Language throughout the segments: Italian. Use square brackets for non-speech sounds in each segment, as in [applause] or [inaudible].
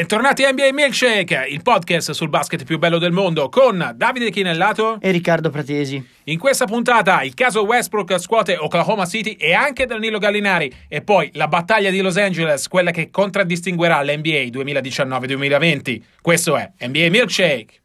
Bentornati a NBA Milkshake, il podcast sul basket più bello del mondo con Davide Chinellato e Riccardo Pratesi. In questa puntata il caso Westbrook scuote Oklahoma City e anche Danilo Gallinari e poi la battaglia di Los Angeles, quella che contraddistinguerà l'NBA 2019-2020. Questo è NBA Milkshake.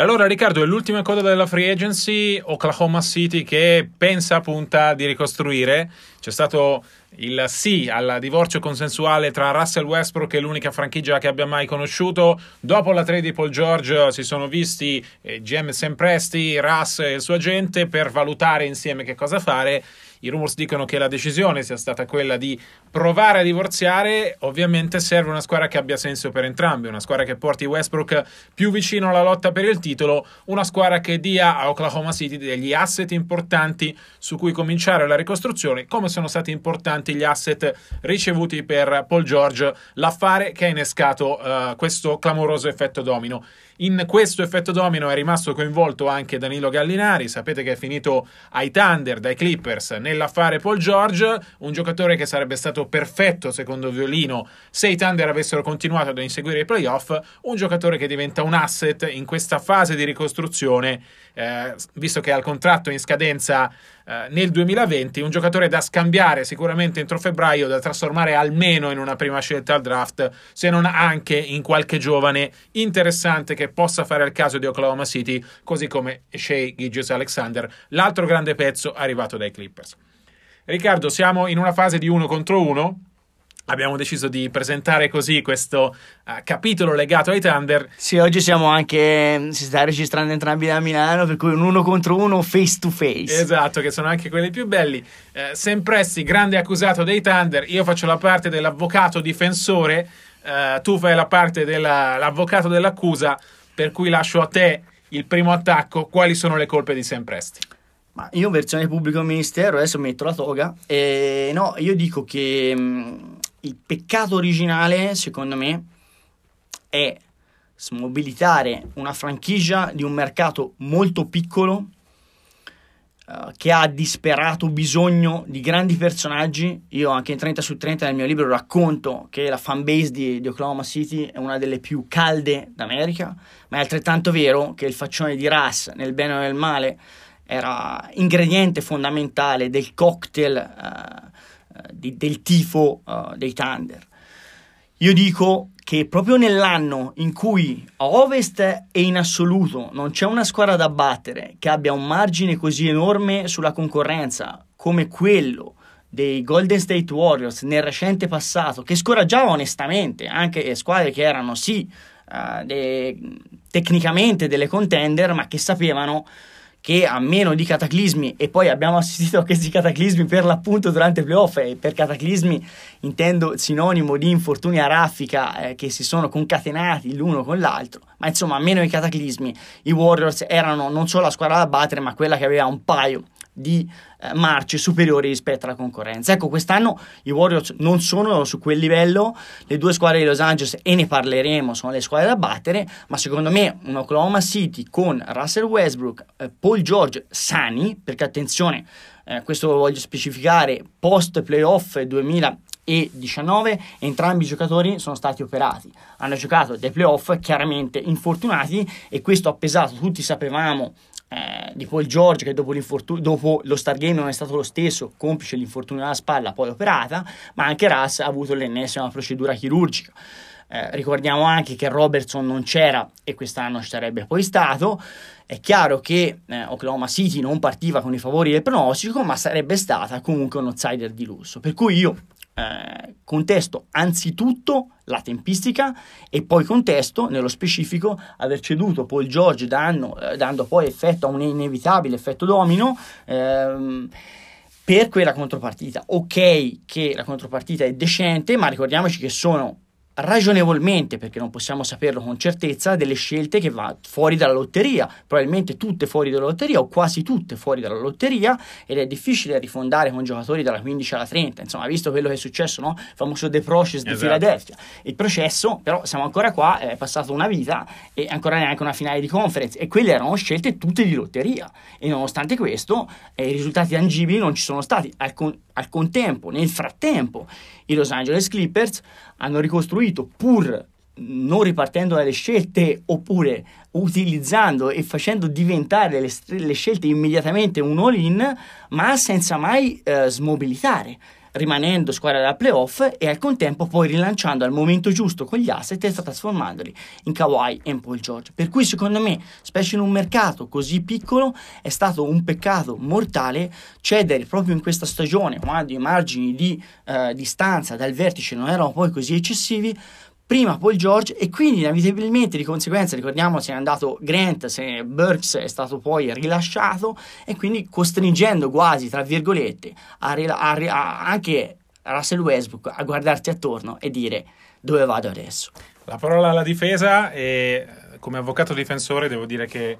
Allora Riccardo, è l'ultima coda della free agency, Oklahoma City che pensa punta di ricostruire. C'è stato il sì al divorzio consensuale tra Russell Westbrook e l'unica franchigia che abbia mai conosciuto. Dopo la trade di Paul George si sono visti eh, Sam Presti, Russ e il suo agente per valutare insieme che cosa fare i rumors dicono che la decisione sia stata quella di provare a divorziare. Ovviamente serve una squadra che abbia senso per entrambi, una squadra che porti Westbrook più vicino alla lotta per il titolo, una squadra che dia a Oklahoma City degli asset importanti su cui cominciare la ricostruzione, come sono stati importanti gli asset ricevuti per Paul George, l'affare che ha innescato uh, questo clamoroso effetto domino. In questo effetto domino è rimasto coinvolto anche Danilo Gallinari, sapete che è finito ai Thunder, dai Clippers, nell'affare Paul George, un giocatore che sarebbe stato perfetto secondo Violino se i Thunder avessero continuato ad inseguire i playoff, un giocatore che diventa un asset in questa fase di ricostruzione, eh, visto che ha il contratto in scadenza eh, nel 2020, un giocatore da scambiare sicuramente entro febbraio, da trasformare almeno in una prima scelta al draft, se non anche in qualche giovane interessante che possa fare il caso di Oklahoma City, così come Shea Gilgius Alexander, l'altro grande pezzo arrivato dai Clippers. Riccardo, siamo in una fase di uno contro uno abbiamo deciso di presentare così questo uh, capitolo legato ai Thunder. Sì, oggi siamo anche, si sta registrando entrambi da Milano, per cui un uno contro uno face to face. Esatto, che sono anche quelli più belli. Eh, Sam Presti, grande accusato dei Thunder, io faccio la parte dell'avvocato difensore, eh, tu fai la parte dell'avvocato dell'accusa, per cui lascio a te il primo attacco. Quali sono le colpe di Sam Presti? Ma io versione pubblico ministero, adesso metto la toga, e no, io dico che... Il peccato originale, secondo me, è smobilitare una franchigia di un mercato molto piccolo uh, che ha disperato bisogno di grandi personaggi. Io anche in 30 su 30 nel mio libro racconto che la fanbase di, di Oklahoma City è una delle più calde d'America, ma è altrettanto vero che il faccione di Russ, nel bene o nel male, era ingrediente fondamentale del cocktail uh, di, del tifo uh, dei Thunder. Io dico che proprio nell'anno in cui a ovest e in assoluto non c'è una squadra da battere che abbia un margine così enorme sulla concorrenza come quello dei Golden State Warriors nel recente passato, che scoraggiava onestamente anche squadre che erano sì uh, de- tecnicamente delle contender, ma che sapevano che a meno di cataclismi, e poi abbiamo [laughs] assistito a questi cataclismi per l'appunto durante i playoff, e per cataclismi intendo sinonimo di infortuni a raffica eh, che si sono concatenati l'uno con l'altro, ma insomma a meno di cataclismi i Warriors erano non solo la squadra da battere, ma quella che aveva un paio di eh, marce superiori rispetto alla concorrenza. Ecco, quest'anno i Warriors non sono su quel livello, le due squadre di Los Angeles, e ne parleremo, sono le squadre da battere, ma secondo me un Oklahoma City con Russell Westbrook, eh, Paul George sani, perché attenzione, eh, questo lo voglio specificare, post playoff 2019 entrambi i giocatori sono stati operati hanno giocato dei playoff chiaramente infortunati e questo ha pesato tutti sapevamo eh, di Paul George che dopo, dopo, lo Stargame non è stato lo stesso, complice l'infortunio alla spalla poi operata, ma anche Russ ha avuto l'ennesima procedura chirurgica. Eh, ricordiamo anche che Robertson non c'era e quest'anno ci sarebbe poi stato. È chiaro che eh, Oklahoma City non partiva con i favori del pronostico, ma sarebbe stata comunque un outsider di lusso. Per cui io eh, contesto anzitutto la tempistica e poi contesto nello specifico aver ceduto Paul George dando, eh, dando poi effetto a un inevitabile effetto domino ehm, per quella contropartita. Ok che la contropartita è decente, ma ricordiamoci che sono ragionevolmente, perché non possiamo saperlo con certezza, delle scelte che va fuori dalla lotteria, probabilmente tutte fuori dalla lotteria o quasi tutte fuori dalla lotteria ed è difficile rifondare con giocatori dalla 15 alla 30, insomma, visto quello che è successo, no? Il famoso The Process di Esatto. Philadelphia. Il processo, però siamo ancora qua, è passata una vita e ancora neanche una finale di conference e quelle erano scelte tutte di lotteria e nonostante questo eh, i risultati tangibili non ci sono stati. Al, con- al contempo, nel frattempo, i Los Angeles Clippers hanno ricostruito pur non ripartendo dalle scelte oppure utilizzando e facendo diventare le, le scelte immediatamente un all-in, ma senza mai eh, smobilitare, rimanendo squadra da playoff e al contempo poi rilanciando al momento giusto con gli asset e trasformandoli in Kawhi e in Paul George. Per cui secondo me, specie in un mercato così piccolo, è stato un peccato mortale cedere proprio in questa stagione, quando i margini di eh, distanza dal vertice non erano poi così eccessivi, prima Paul George e quindi inevitabilmente di conseguenza ricordiamo se è andato Grant, se Burks è stato poi rilasciato e quindi costringendo quasi tra virgolette a a a- anche Russell Westbrook a guardarsi attorno e dire dove vado adesso. La parola alla difesa e come avvocato difensore devo dire che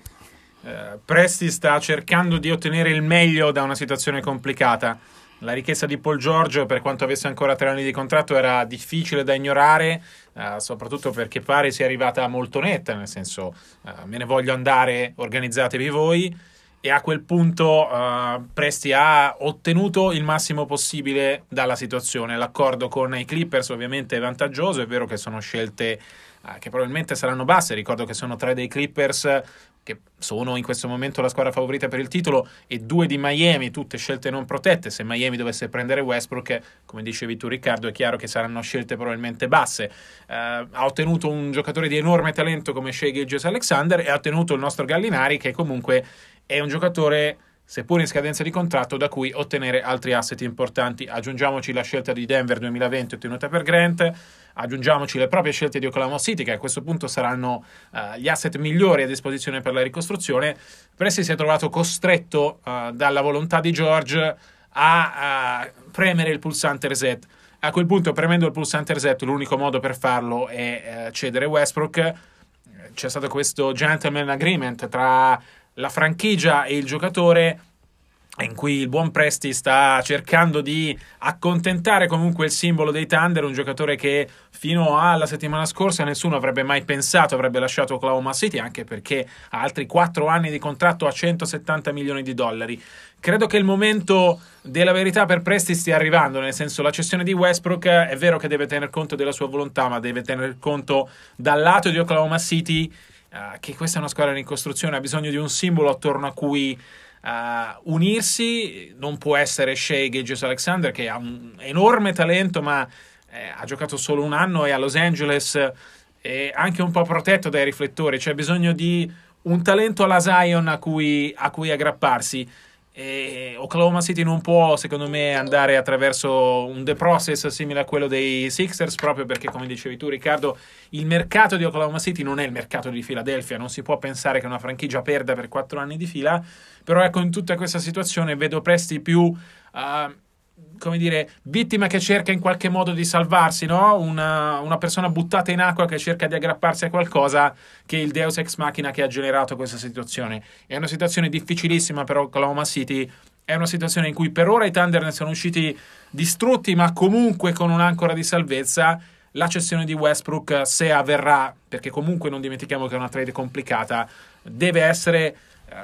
eh, Presti sta cercando di ottenere il meglio da una situazione complicata. La richiesta di Paul George, per quanto avesse ancora tre anni di contratto, era difficile da ignorare, eh, soprattutto perché pare sia arrivata molto netta, nel senso eh, me ne voglio andare, organizzatevi voi. E a quel punto eh, Presti ha ottenuto il massimo possibile dalla situazione. L'accordo con i Clippers ovviamente è vantaggioso, è vero che sono scelte che probabilmente saranno basse, ricordo che sono tre dei Clippers che sono in questo momento la squadra favorita per il titolo e due di Miami, tutte scelte non protette. Se Miami dovesse prendere Westbrook, come dicevi tu Riccardo, è chiaro che saranno scelte probabilmente basse. Eh, ha ottenuto un giocatore di enorme talento come Shea Gilgeous Alexander e ha ottenuto il nostro Gallinari che comunque è un giocatore seppur in scadenza di contratto, da cui ottenere altri asset importanti. Aggiungiamoci la scelta di Denver 2020 ottenuta per Grant, aggiungiamoci le proprie scelte di Oklahoma City, che a questo punto saranno uh, gli asset migliori a disposizione per la ricostruzione. Presti si è trovato costretto uh, dalla volontà di George a uh, premere il pulsante reset. A quel punto, premendo il pulsante reset, l'unico modo per farlo è eh, cedere Westbrook. C'è stato questo gentleman agreement tra la franchigia e il giocatore in cui il buon Presti sta cercando di accontentare comunque il simbolo dei Thunder, un giocatore che fino alla settimana scorsa nessuno avrebbe mai pensato avrebbe lasciato Oklahoma City, anche perché ha altri 4 anni di contratto a 170 milioni di dollari. Credo che il momento della verità per Presti stia arrivando, nel senso la cessione di Westbrook è vero che deve tener conto della sua volontà, ma deve tener conto dal lato di Oklahoma City Uh, che questa è una squadra in costruzione, ha bisogno di un simbolo attorno a cui uh, unirsi. Non può essere Shea Gilgeous Alexander, che ha un enorme talento, ma eh, ha giocato solo un anno e a Los Angeles è anche un po' protetto dai riflettori. C'è bisogno di un talento alla Zion a cui, a cui aggrapparsi. E Oklahoma City non può, secondo me, andare attraverso un the process simile a quello dei Sixers, proprio perché, come dicevi tu, Riccardo, il mercato di Oklahoma City non è il mercato di Philadelphia. Non si può pensare che una franchigia perda per quattro anni di fila. Però, ecco, in tutta questa situazione vedo Presti più. Uh, come dire, vittima che cerca in qualche modo di salvarsi, no? Una, una, persona buttata in acqua che cerca di aggrapparsi a qualcosa che è il Deus ex machina che ha generato questa situazione. È una situazione difficilissima per Oklahoma City. È una situazione in cui per ora i Thunder ne sono usciti distrutti, ma comunque con un'ancora di salvezza. La cessione di Westbrook, se avverrà, perché comunque non dimentichiamo che è una trade complicata, deve essere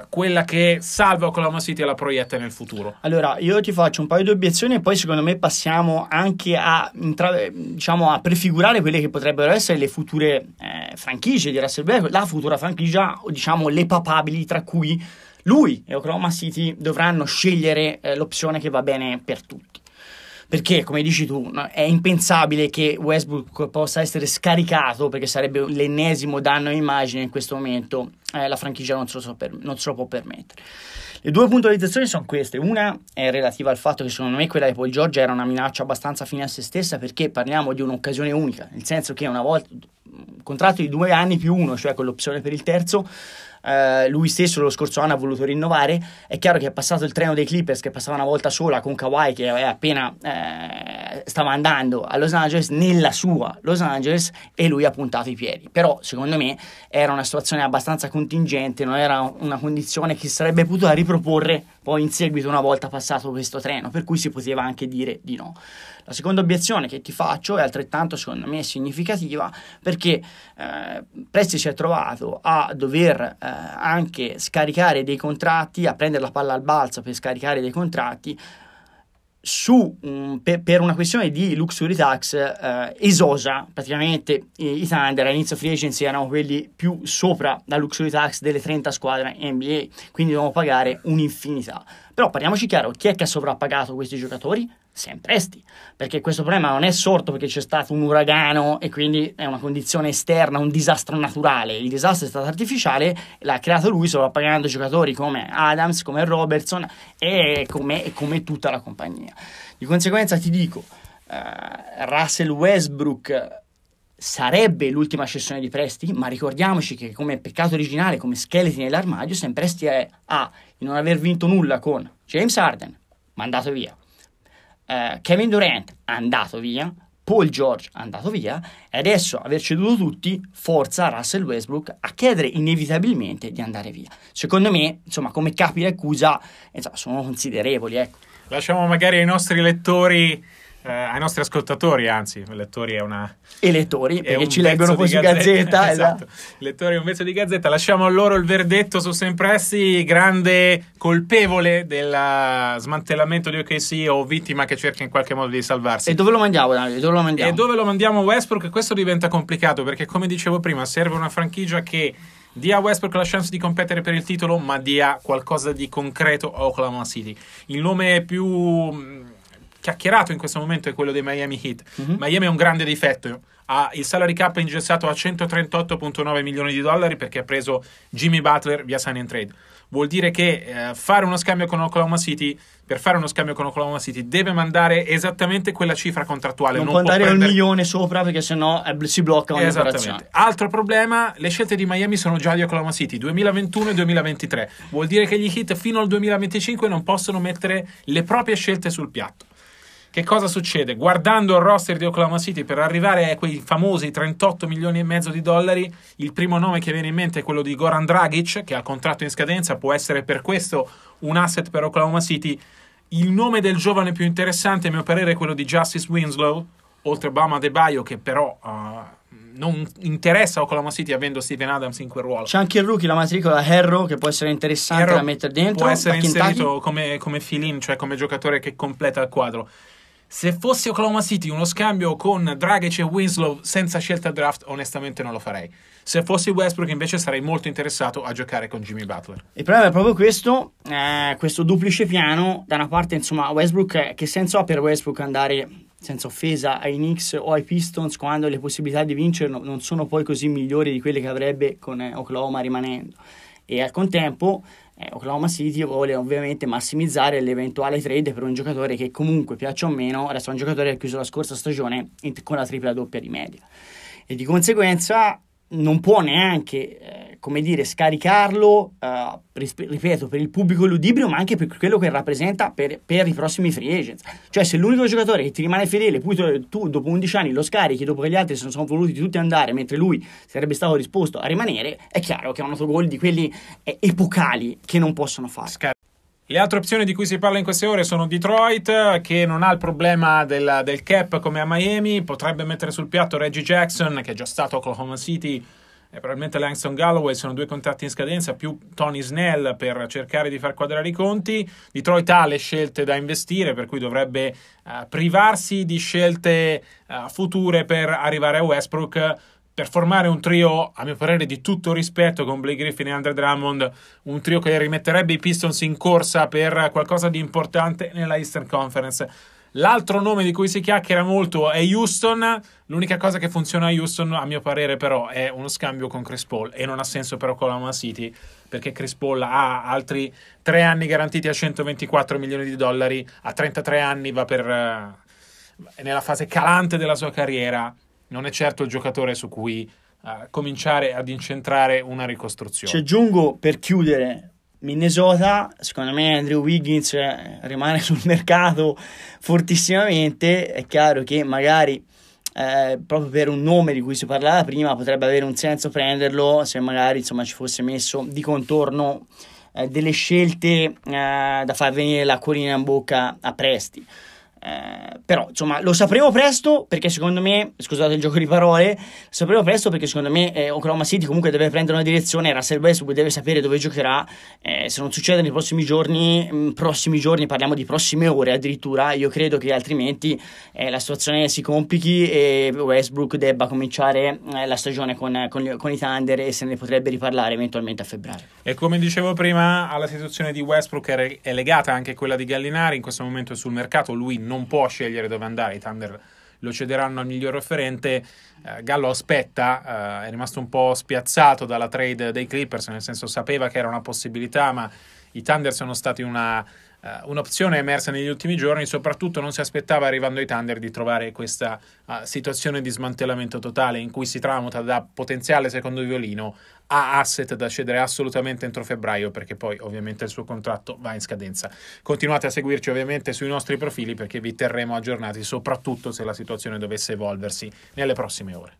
quella che salva Oklahoma City e la proietta nel futuro. Allora, io ti faccio un paio di obiezioni e poi secondo me passiamo anche a, diciamo, a prefigurare quelle che potrebbero essere le future eh, franchigie di Russell Westbrook, la futura franchigia, diciamo, le papabili tra cui lui e Oklahoma City dovranno scegliere eh, l'opzione che va bene per tutti. Perché, come dici tu, è impensabile che Westbrook possa essere scaricato perché sarebbe l'ennesimo danno immagine in questo momento. Eh, la franchigia non se, lo so per, non se lo può permettere. Le due puntualizzazioni sono queste. Una è relativa al fatto che secondo me quella di Paul George era una minaccia abbastanza fine a se stessa perché parliamo di un'occasione unica, nel senso che una volta un contratto di due anni più uno, cioè con l'opzione per il terzo, Uh, lui stesso lo scorso anno ha voluto rinnovare. È chiaro che è passato il treno dei Clippers che passava una volta sola con Kawhi che appena eh, stava andando a Los Angeles nella sua Los Angeles e lui ha puntato i piedi. Però secondo me era una situazione abbastanza contingente, non era una condizione che sarebbe potuta riproporre poi in seguito una volta passato questo treno, per cui si poteva anche dire di no. La seconda obiezione che ti faccio è altrettanto secondo me significativa perché eh, Presti si è trovato a dover eh, anche scaricare dei contratti, a prendere la palla al balzo per scaricare dei contratti su, um, per, per, una questione di luxury tax eh, esosa, praticamente i, i Thunder all'inizio free agency erano quelli più sopra la luxury tax delle 30 squadre NBA, quindi dovevamo pagare un'infinità. Però parliamoci chiaro, chi è che ha sovrappagato questi giocatori? sempre esti, perché questo problema non è sorto perché c'è stato un uragano e quindi è una condizione esterna, un disastro naturale. Il disastro è stato artificiale, l'ha creato lui, pagando giocatori come Adams, come Robertson e come, e come tutta la compagnia. Di conseguenza ti dico, uh, Russell Westbrook sarebbe l'ultima cessione di presti, ma ricordiamoci che come peccato originale, come scheletri nell'armadio, Sam Presti è A, di non aver vinto nulla con James Harden, mandato via, eh, Kevin Durant andato via, Paul George andato via e adesso aver ceduto tutti forza Russell Westbrook a chiedere inevitabilmente di andare via. Secondo me, insomma, come capi di accusa insomma, sono considerevoli, ecco. Lasciamo magari ai nostri lettori eh, ai nostri ascoltatori, anzi, lettori è una... E lettori, perché ci leggono poi su Gazzetta. gazzetta [laughs] esatto, esatto. lettori è un pezzo di Gazzetta. Lasciamo a loro il verdetto su Sempressi, grande colpevole del smantellamento di OKC o vittima che cerca in qualche modo di salvarsi. E dove lo mandiamo, Davide? Dove lo mandiamo? E dove lo mandiamo Westbrook? Questo diventa complicato, perché come dicevo prima, serve una franchigia che dia a Westbrook la chance di competere per il titolo, ma dia qualcosa di concreto a Oklahoma City. Il nome più chiacchierato in questo momento è quello dei Miami Heat. Mm-hmm. Miami ha un grande difetto. Ha il salary cap ingessato a 138,9 milioni di dollari perché ha preso Jimmy Butler via sign and trade. Vuol dire che eh, fare uno scambio con Oklahoma City, per fare uno scambio con Oklahoma City, deve mandare esattamente quella cifra contrattuale. Non, non può andare prendere... un milione sopra perché sennò si blocca ogni operazione. Altro problema, le scelte di Miami sono già di Oklahoma City, 2021 e 2023. Vuol dire che gli Heat fino al 2025 non possono mettere le proprie scelte sul piatto. Che cosa succede? Guardando il roster di Oklahoma City per arrivare a quei famosi 38 milioni e mezzo di dollari, il primo nome che viene in mente è quello di Goran Dragic, che ha contratto in scadenza, può essere per questo un asset per Oklahoma City. Il nome del giovane più interessante, a mio parere, è quello di Justice Winslow, oltre a Bama De Baio, che però uh, non interessa Oklahoma City avendo Steven Adams in quel ruolo. C'è anche il rookie, la matricola Harrow, che può essere interessante Harrow da mettere dentro. Può essere inserito come, come fill-in, cioè come giocatore che completa il quadro. Se fosse Oklahoma City uno scambio con Dragic e Winslow senza scelta draft, onestamente non lo farei. Se fossi Westbrook invece sarei molto interessato a giocare con Jimmy Butler. Il problema è proprio questo, eh, questo duplice piano. Da una parte, insomma, Westbrook, che senso ha per Westbrook andare senza offesa ai Knicks o ai Pistons quando le possibilità di vincere non sono poi così migliori di quelle che avrebbe con eh, Oklahoma rimanendo? E al contempo eh, Oklahoma City vuole ovviamente massimizzare l'eventuale trade per un giocatore che comunque piaccia o meno, è un giocatore che ha chiuso la scorsa stagione con la tripla doppia di media. E di conseguenza non può neanche, eh, come dire, scaricarlo, eh, ripeto, per il pubblico ludibrio, ma anche per quello che rappresenta per, per, i prossimi free agents. Cioè, se l'unico giocatore che ti rimane fedele, poi tu, dopo 11 anni lo scarichi, dopo che gli altri se sono voluti tutti andare, mentre lui sarebbe stato disposto a rimanere, è chiaro che è un autogol di quelli eh, epocali che non possono fare. Scar- le altre opzioni di cui si parla in queste ore sono Detroit, che non ha il problema del, del, cap come a Miami, potrebbe mettere sul piatto Reggie Jackson, che è già stato a Oklahoma City, e probabilmente Langston Galloway, sono due contratti in scadenza, più Tony Snell per cercare di far quadrare i conti. Detroit ha le scelte da investire, per cui dovrebbe uh, privarsi di scelte uh, future per arrivare a Westbrook per formare un trio, a mio parere, di tutto rispetto con Blake Griffin e Andre Drummond, un trio che rimetterebbe i Pistons in corsa per qualcosa di importante nella Eastern Conference. L'altro nome di cui si chiacchiera molto è Houston. L'unica cosa che funziona a Houston, a mio parere, però, è uno scambio con Chris Paul. E non ha senso per Oklahoma City, perché Chris Paul ha altri tre anni garantiti a 124 milioni di dollari. A 33 anni va per. Uh, nella fase calante della sua carriera non è certo il giocatore su cui uh, cominciare ad incentrare una ricostruzione. Ci aggiungo per chiudere Minnesota, secondo me Andrew Wiggins eh, rimane [laughs] sul mercato fortissimamente, è chiaro che magari eh, proprio per un nome di cui si parlava prima potrebbe avere un senso prenderlo se magari insomma ci fosse messo di contorno eh, delle scelte eh, da far venire l'acquolina in bocca a Presti. Eh, però insomma lo sapremo presto perché secondo me scusate il gioco di parole sapremo presto perché secondo me eh, Oklahoma City comunque deve prendere una direzione Russell Westbrook deve sapere dove giocherà. Eh, se non succede nei prossimi giorni mm, prossimi giorni parliamo di prossime ore addirittura io credo che altrimenti eh, la situazione si complichi e Westbrook debba cominciare eh, la stagione con, con, con, i Thunder e se ne potrebbe riparlare eventualmente a febbraio. E come dicevo prima alla situazione di Westbrook è legata anche quella di Gallinari in questo momento è sul mercato lui non non può scegliere dove andare, i Thunder lo cederanno al miglior offerente. Eh, Gallo aspetta, eh, è rimasto un po' spiazzato dalla trade dei Clippers, nel senso sapeva che era una possibilità, ma i Thunder sono stati una, uh, un'opzione emersa negli ultimi giorni, soprattutto non si aspettava arrivando ai Thunder di trovare questa uh, situazione di smantellamento totale in cui si tramuta da potenziale secondo violino ha asset da cedere assolutamente entro febbraio perché poi ovviamente il suo contratto va in scadenza. Continuate a seguirci ovviamente sui nostri profili perché vi terremo aggiornati soprattutto se la situazione dovesse evolversi nelle prossime ore.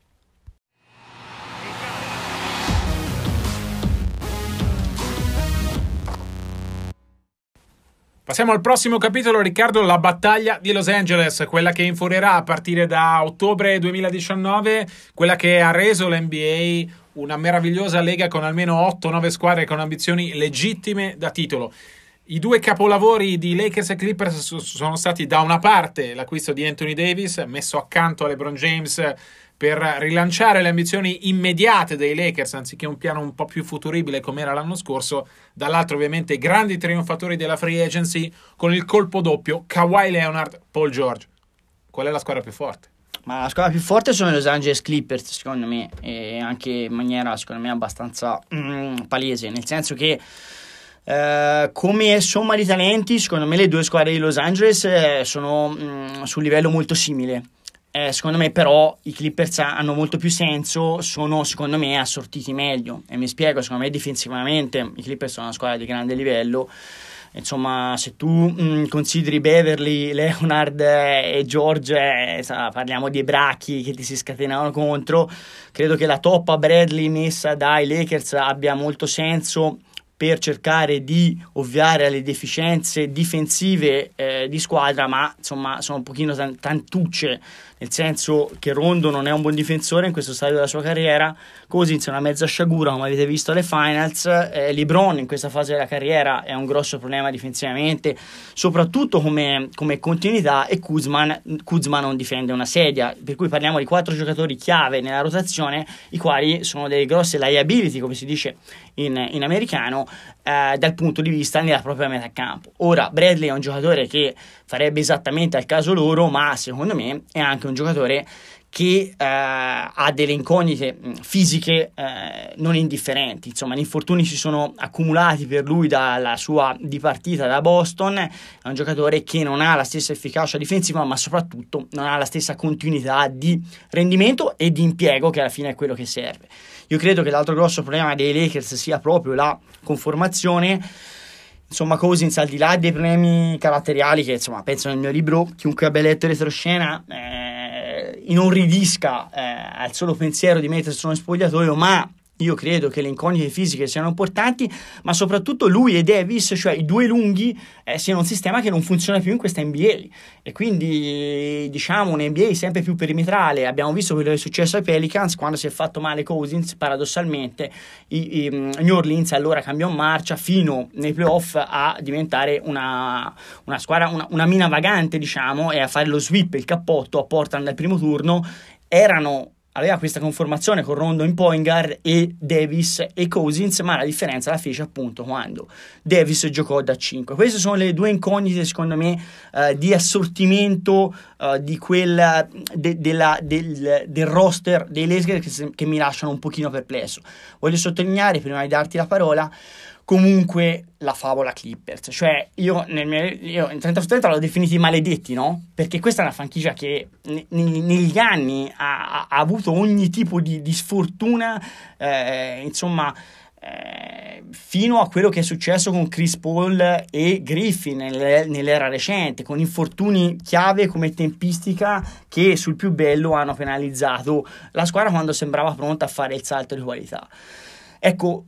Passiamo al prossimo capitolo, Riccardo, la battaglia di Los Angeles, quella che infurierà a partire da ottobre 2019, quella che ha reso l'NBA una meravigliosa lega con almeno 8-9 squadre con ambizioni legittime da titolo. I due capolavori di Lakers e Clippers sono stati da una parte l'acquisto di Anthony Davis, messo accanto a LeBron James per rilanciare le ambizioni immediate dei Lakers anziché un piano un po' più futuribile come era l'anno scorso, dall'altro ovviamente i grandi trionfatori della free agency con il colpo doppio Kawhi Leonard, Paul George. Qual è la squadra più forte? Ma la squadra più forte sono i Los Angeles Clippers, secondo me, e anche in maniera, secondo me, abbastanza mm, palese, nel senso che eh, come somma di talenti, secondo me le due squadre di Los Angeles eh, sono mm, su un livello molto simile. Eh, secondo me però i Clippers hanno molto più senso, sono secondo me assortiti meglio. E mi spiego, secondo me difensivamente i Clippers sono una squadra di grande livello insomma, se tu mh, mm, consideri Beverly, Leonard e George, eh, parliamo di bracchi che ti si scatenano contro, credo che la toppa Bradley messa dai Lakers abbia molto senso per cercare di ovviare alle deficienze difensive eh, di squadra, ma insomma sono un pochino tantucce nel senso che Rondo non è un buon difensore in questo stadio della sua carriera, Cousins è una mezza sciagura come avete visto alle finals, eh, LeBron in questa fase della carriera è un grosso problema difensivamente, soprattutto come, come continuità e Kuzman, Kuzman non difende una sedia, per cui parliamo di quattro giocatori chiave nella rotazione, i quali sono delle grosse liability come si dice in, in americano, eh, dal punto di vista della propria metà campo. Ora Bradley è un giocatore che farebbe esattamente al caso loro, ma secondo me è anche un giocatore che eh, ha delle incognite mm, fisiche eh, non indifferenti. Insomma, gli infortuni si sono accumulati per lui dalla sua dipartita da Boston. È un giocatore che non ha la stessa efficacia difensiva, ma soprattutto non ha la stessa continuità di rendimento e di impiego, che alla fine è quello che serve. Io credo che l'altro grosso problema dei Lakers sia proprio la conformazione insomma Cousins al di là dei problemi caratteriali che insomma penso nel mio libro chiunque abbia letto retroscena eh, inorridisca eh, al solo pensiero di mettersi in spogliatoio ma io credo che le incognite fisiche siano importanti, ma soprattutto lui e Davis, cioè i due lunghi, eh, siano un sistema che non funziona più in questa NBA. E quindi, diciamo, un NBA sempre più perimetrale. Abbiamo visto quello che è successo ai Pelicans quando si è fatto male Cousins, paradossalmente. I, i, mm, New Orleans allora cambiò marcia fino nei playoff a diventare una, una squadra, una, una mina vagante, diciamo, e a fare lo sweep, il cappotto a Portland al primo turno. Erano aveva questa conformazione con Rondo in point guard e Davis e Cousins, ma la differenza la fece appunto quando Davis giocò da 5. Queste sono le due incognite, secondo me, eh, di assortimento eh, di quel, de, de la, del, del, roster dei Lakers che, che mi lasciano un pochino perplesso. Voglio sottolineare, prima di darti la parola, comunque la favola Clippers. Cioè, io, nel mio, io in 30 su 30 l'ho definiti maledetti, no? Perché questa è una franchigia che ne, negli anni ha, ha, avuto ogni tipo di, di sfortuna, eh, insomma, eh, fino a quello che è successo con Chris Paul e Griffin nell'era recente, con infortuni chiave come tempistica che sul più bello hanno penalizzato la squadra quando sembrava pronta a fare il salto di qualità. Ecco,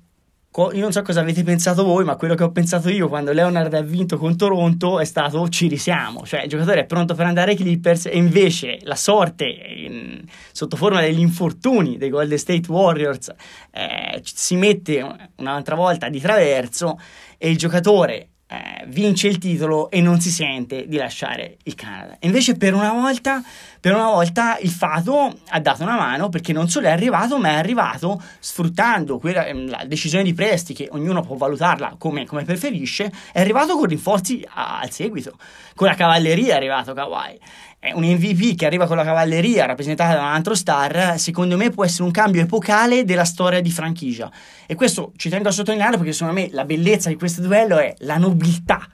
io non so cosa avete pensato voi, ma quello che ho pensato io quando Leonard ha vinto con Toronto è stato ci risiamo, cioè il giocatore è pronto per andare ai Clippers e invece la sorte in, sotto forma degli infortuni dei Golden State Warriors eh, si mette un'altra volta di traverso e il giocatore eh, vince il titolo e non si sente di lasciare il Canada. Invece per una volta, per una volta il Fato ha dato una mano perché non solo è arrivato, ma è arrivato sfruttando quella, ehm, la decisione di presti che ognuno può valutarla come, come preferisce, è arrivato con rinforzi al seguito, con la cavalleria è arrivato Kawhi un MVP che arriva con la cavalleria rappresentata da un altro star, secondo me può essere un cambio epocale della storia di franchigia. E questo ci tengo a sottolineare perché secondo me la bellezza di questo duello è la nobiltà,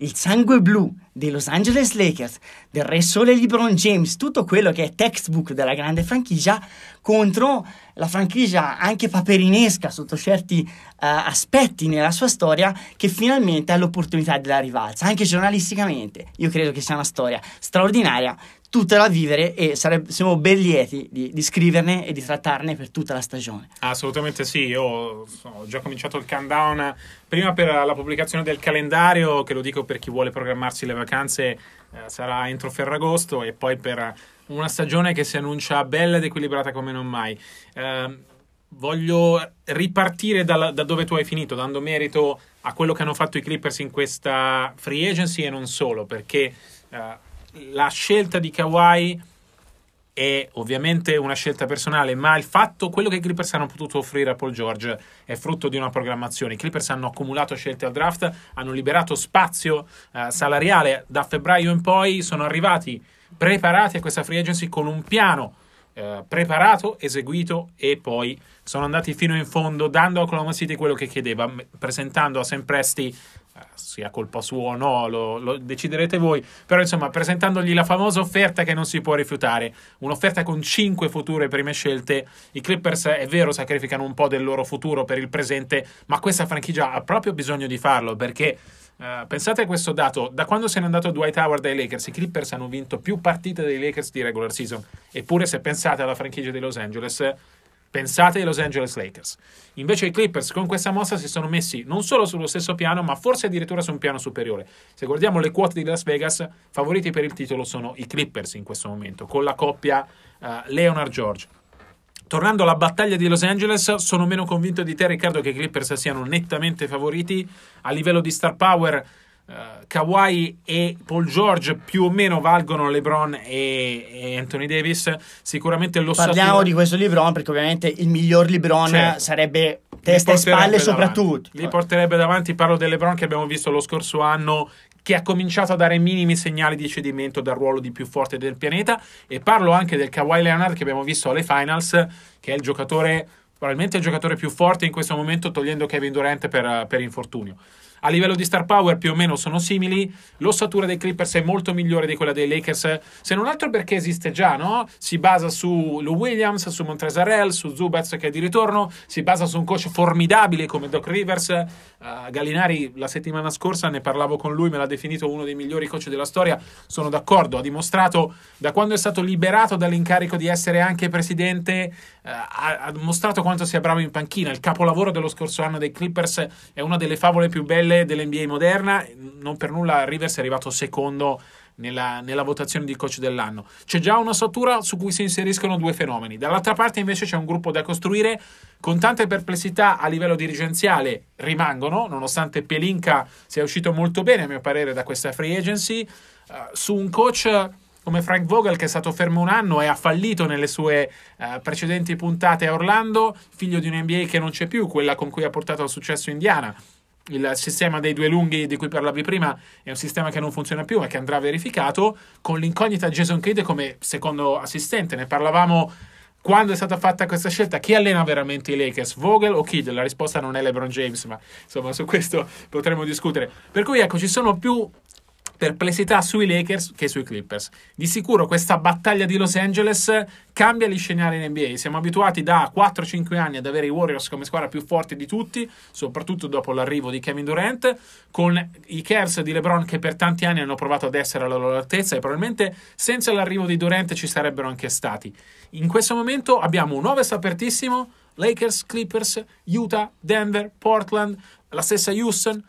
il sangue blu dei Los Angeles Lakers, del Re Sole LeBron James, tutto quello che è textbook della grande franchigia contro la franchigia anche paperinesca sotto certi uh, aspetti nella sua storia che finalmente ha l'opportunità della rivalsa, anche giornalisticamente. Io credo che sia una storia straordinaria, tutta da vivere e sareb- siamo ben lieti di, di, scriverne e di trattarne per tutta la stagione. Assolutamente sì, io ho già cominciato il countdown prima per la pubblicazione del calendario, che lo dico per chi vuole programmarsi le vacanze, eh, sarà entro Ferragosto e poi per una stagione che si annuncia bella ed equilibrata come non mai. Eh, voglio ripartire da, da dove tu hai finito, dando merito a quello che hanno fatto i Clippers in questa free agency e non solo, perché... Eh, la scelta di Kawhi è ovviamente una scelta personale, ma il fatto, quello che i Clippers hanno potuto offrire a Paul George è frutto di una programmazione. I Clippers hanno accumulato scelte al draft, hanno liberato spazio eh, salariale da febbraio in poi, sono arrivati preparati a questa free agency con un piano eh, preparato, eseguito e poi sono andati fino in fondo dando a Oklahoma City quello che chiedeva, presentando a Sam Presti sia colpa sua o no, lo, lo, deciderete voi, però insomma presentandogli la famosa offerta che non si può rifiutare, un'offerta con 5 future prime scelte, i Clippers è vero sacrificano un po' del loro futuro per il presente, ma questa franchigia ha proprio bisogno di farlo perché Uh, pensate a questo dato: da quando se n'è andato Dwight Howard dai Lakers, i Clippers hanno vinto più partite dei Lakers di regular season. Eppure, se pensate alla franchigia di Los Angeles, Pensate ai Los Angeles Lakers. Invece i Clippers con questa mossa si sono messi non solo sullo stesso piano, ma forse addirittura su un piano superiore. Se guardiamo le quote di Las Vegas, favoriti per il titolo sono i Clippers in questo momento, con la coppia uh, Leonard George. Tornando alla battaglia di Los Angeles, sono meno convinto di te, Riccardo, che i Clippers siano nettamente favoriti. A livello di star power, Uh, Kawhi e Paul George più o meno valgono LeBron e, e Anthony Davis. Sicuramente l'ossatura. Parliamo di questo LeBron perché ovviamente il miglior LeBron certo. sarebbe testa e spalle soprattutto. Li porterebbe davanti. Parlo del LeBron che abbiamo visto lo scorso anno che ha cominciato a dare minimi segnali di cedimento dal ruolo di più forte del pianeta e parlo anche del Kawhi Leonard che abbiamo visto alle finals che è il giocatore probabilmente il giocatore più forte in questo momento togliendo Kevin Durant per, per infortunio a livello di star power più o meno sono simili. L'ossatura dei Clippers è molto migliore di quella dei Lakers, se non altro perché esiste già, no? Si basa su Lou Williams, su Montrezarel, su Zubaz che è di ritorno, si basa su un coach formidabile come Doc Rivers. Uh, Gallinari la settimana scorsa ne parlavo con lui, me l'ha definito uno dei migliori coach della storia. Sono d'accordo, ha dimostrato da quando è stato liberato dall'incarico di essere anche presidente, uh, ha, ha mostrato quanto sia bravo in panchina. Il capolavoro dello scorso anno dei Clippers è una delle favole più belle stelle dell'NBA moderna, non per nulla Rivers è arrivato secondo nella, nella, votazione di coach dell'anno. C'è già una struttura su cui si inseriscono due fenomeni. Dall'altra parte invece c'è un gruppo da costruire con tante perplessità a livello dirigenziale rimangono, nonostante Pelinka sia uscito molto bene a mio parere da questa free agency, uh, su un coach come Frank Vogel che è stato fermo un anno e ha fallito nelle sue uh, precedenti puntate a Orlando, figlio di un NBA che non c'è più, quella con cui ha portato al successo Indiana il sistema dei due lunghi di cui parlavi prima è un sistema che non funziona più e che andrà verificato con l'incognita Jason Kidd come secondo assistente. Ne parlavamo quando è stata fatta questa scelta. Chi allena veramente i Lakers? Vogel o Kidd? La risposta non è LeBron James, ma insomma su questo potremo discutere. Per cui ecco, ci sono più perplessità sui Lakers che sui Clippers. Di sicuro questa battaglia di Los Angeles cambia gli scenari in NBA. Siamo abituati da 4-5 anni ad avere i Warriors come squadra più forte di tutti, soprattutto dopo l'arrivo di Kevin Durant, con i Cavs di LeBron che per tanti anni hanno provato ad essere alla loro altezza e probabilmente senza l'arrivo di Durant ci sarebbero anche stati. In questo momento abbiamo un ovest apertissimo, Lakers, Clippers, Utah, Denver, Portland, la stessa Houston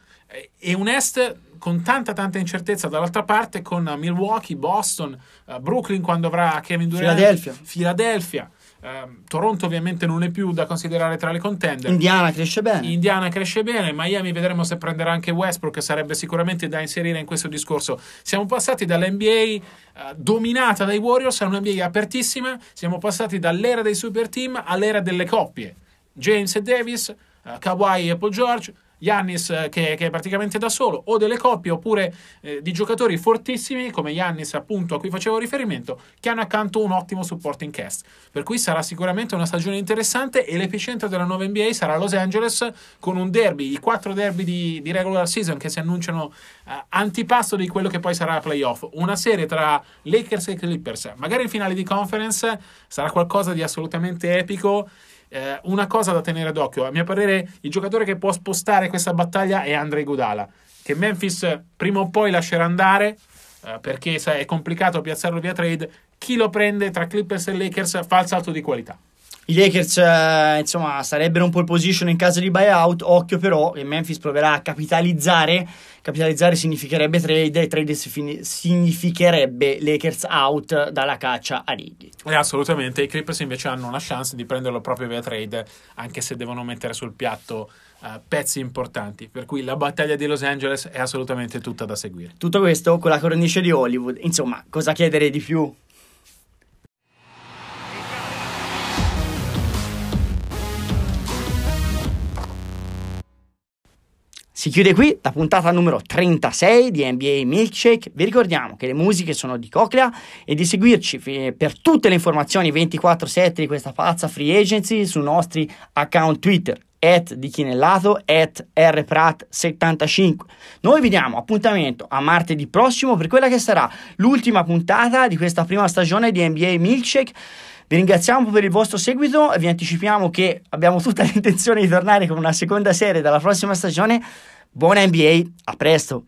e un est con tanta tanta incertezza dall'altra parte con Milwaukee, Boston, uh, Brooklyn quando avrà Kevin Durant, Philadelphia. Philadelphia. Uh, Toronto ovviamente non è più da considerare tra le contender. Indiana cresce bene. Indiana cresce bene, Miami vedremo se prenderà anche Westbrook, che sarebbe sicuramente da inserire in questo discorso. Siamo passati dall'NBA uh, dominata dai Warriors a un'NBA apertissima, siamo passati dall'era dei super team all'era delle coppie. James e Davis, uh, Kawhi e Paul George, Yannis eh, che, che, è praticamente da solo, o delle coppie oppure eh, di giocatori fortissimi come Yannis appunto a cui facevo riferimento, che hanno accanto un ottimo supporting cast. Per cui sarà sicuramente una stagione interessante e l'epicentro della nuova NBA sarà Los Angeles con un derby, i quattro derby di, di regular season che si annunciano eh, antipasto di quello che poi sarà la playoff. Una serie tra Lakers e Clippers, magari in finale di conference, sarà qualcosa di assolutamente epico eh, una cosa da tenere d'occhio, a mio parere, il giocatore che può spostare questa battaglia è Andrei Gudala, che Memphis prima o poi lascerà andare eh, perché sai, è complicato piazzarlo via trade. Chi lo prende tra Clippers e Lakers fa il salto di qualità. I Lakers, eh, insomma, sarebbero un pole position in caso di buyout. Occhio però che Memphis proverà a capitalizzare. Capitalizzare significherebbe trade, e trade significherebbe Lakers out dalla caccia a Righi. Eh, assolutamente. I Clippers invece hanno una chance di prenderlo proprio via trade, anche se devono mettere sul piatto uh, pezzi importanti. Per cui la battaglia di Los Angeles è assolutamente tutta da seguire. Tutto questo con la cornice di Hollywood. Insomma, cosa chiedere di più? Si chiude qui la puntata numero 36 di NBA Milkshake. Vi ricordiamo che le musiche sono di Coclea e di seguirci per tutte le informazioni 24-7 di questa pazza free agency sui nostri account Twitter at di Chinellato, at rprat75. Noi vi diamo appuntamento a martedì prossimo per quella che sarà l'ultima puntata di questa prima stagione di NBA Milkshake. Vi ringraziamo per il vostro seguito e vi anticipiamo che abbiamo tutta [laughs] l'intenzione di tornare con una seconda serie dalla prossima stagione. Buona NBA, a presto!